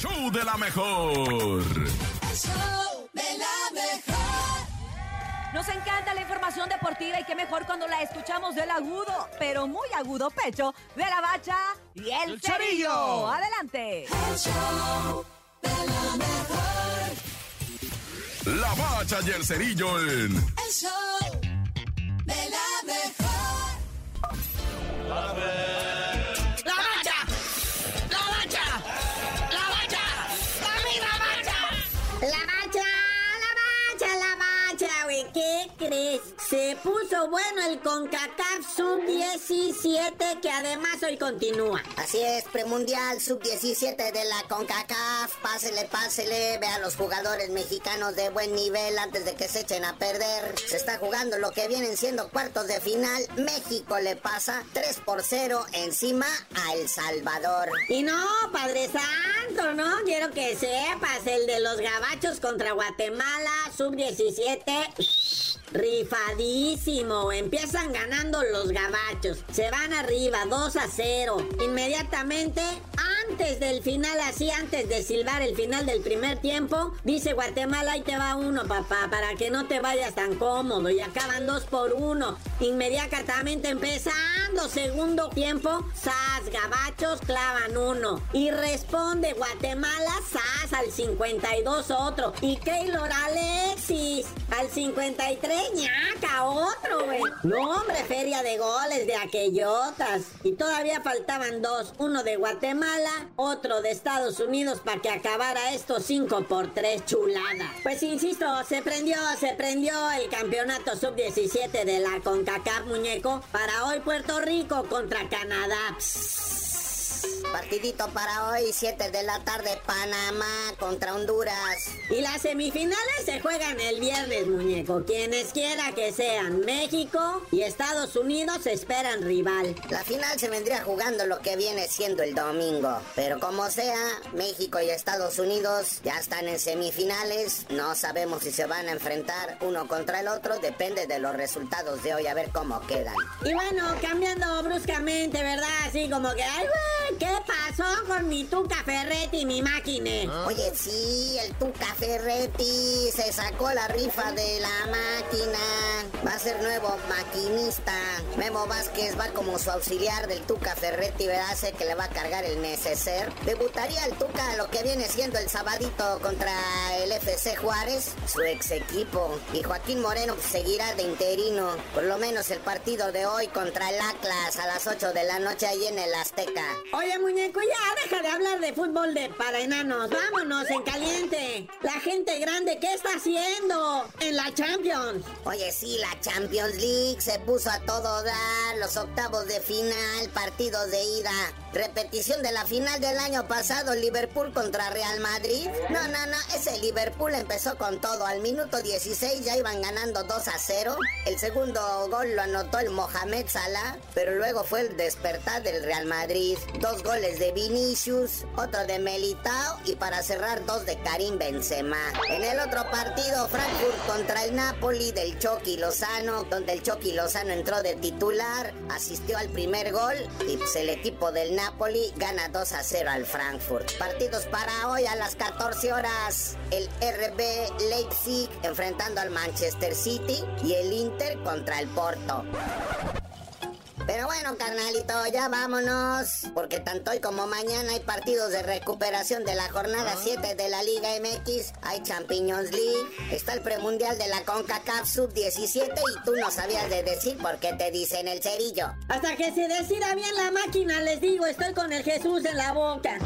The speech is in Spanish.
show de la mejor. El show de la mejor. Nos encanta la información deportiva y qué mejor cuando la escuchamos del agudo, pero muy agudo pecho de la bacha y el, El cerillo. Cerillo. Adelante. El show de la mejor. La bacha y el cerillo en El show Se puso bueno el CONCACAF Sub-17 que además hoy continúa. Así es, premundial sub-17 de la CONCACAF. Pásele, pásele. Ve a los jugadores mexicanos de buen nivel antes de que se echen a perder. Se está jugando lo que vienen siendo cuartos de final. México le pasa 3 por 0 encima a El Salvador. Y no, Padre Santo, ¿no? Quiero que sepas, el de los gabachos contra Guatemala, sub-17, rifadísimo. Empiezan ganando los gabachos. Se van arriba, 2 a 0. Inmediatamente, antes del final, así antes de silbar el final del primer tiempo, dice Guatemala, ahí te va uno, papá, para que no te vayas tan cómodo. Y acaban 2 por 1. Inmediatamente empezando segundo tiempo, Sas, gabachos clavan uno. Y responde Guatemala, Sas al 52 otro. Y Keylor Alexis al 53, ñaca, otro, güey. No, hombre, feria de goles de aquellotas. Y todavía faltaban dos, uno de Guatemala, otro de Estados Unidos para que acabara esto 5 por 3 chulada. Pues insisto, se prendió, se prendió el campeonato sub-17 de la CONCACAF, muñeco. Para hoy Puerto Rico contra Canadá. Partidito para hoy, 7 de la tarde, Panamá contra Honduras. Y las semifinales se juegan el viernes, muñeco. Quienes quiera que sean, México y Estados Unidos esperan rival. La final se vendría jugando lo que viene siendo el domingo. Pero como sea, México y Estados Unidos ya están en semifinales. No sabemos si se van a enfrentar uno contra el otro. Depende de los resultados de hoy, a ver cómo quedan. Y bueno, cambiando bruscamente, ¿verdad? Así como que, ay, güey, ¿qué pasó con mi Tuca Ferretti mi máquina? Oye, sí, el Tuca Ferretti se sacó la rifa de la máquina. Va a ser nuevo maquinista. Memo Vázquez va como su auxiliar del Tuca Ferretti, ¿verdad? Sé que le va a cargar el neceser. Debutaría el Tuca lo que viene siendo el sabadito contra el FC Juárez, su ex equipo. Y Joaquín Moreno seguirá de interino. Por lo menos el partido de hoy contra el Atlas a las 8 de la noche ahí en el Azteca. Oye, muñeco, ya deja de hablar de fútbol de para enanos. Vámonos en caliente. La gente grande, ¿qué está haciendo en la Champions? Oye, sí, la Champions League se puso a todo dar, los octavos de final, partidos de ida, repetición de la final del año pasado, Liverpool contra Real Madrid. No, no, no, ese Liverpool empezó con todo, al minuto 16 ya iban ganando 2 a 0, el segundo gol lo anotó el Mohamed Salah, pero luego fue el despertar del Real Madrid, goles de Vinicius, otro de Melitao y para cerrar dos de Karim Benzema. En el otro partido, Frankfurt contra el Napoli del Chucky Lozano, donde el Chucky Lozano entró de titular, asistió al primer gol y pues, el equipo del Napoli gana 2 a 0 al Frankfurt. Partidos para hoy a las 14 horas. El RB Leipzig enfrentando al Manchester City y el Inter contra el Porto. Pero bueno, carnalito, ya vámonos. Porque tanto hoy como mañana hay partidos de recuperación de la jornada 7 de la Liga MX. Hay Champions League. Está el premundial de la CONCACAF Sub-17. Y tú no sabías de decir por qué te dicen el cerillo. Hasta que se decida bien la máquina, les digo, estoy con el Jesús en la boca.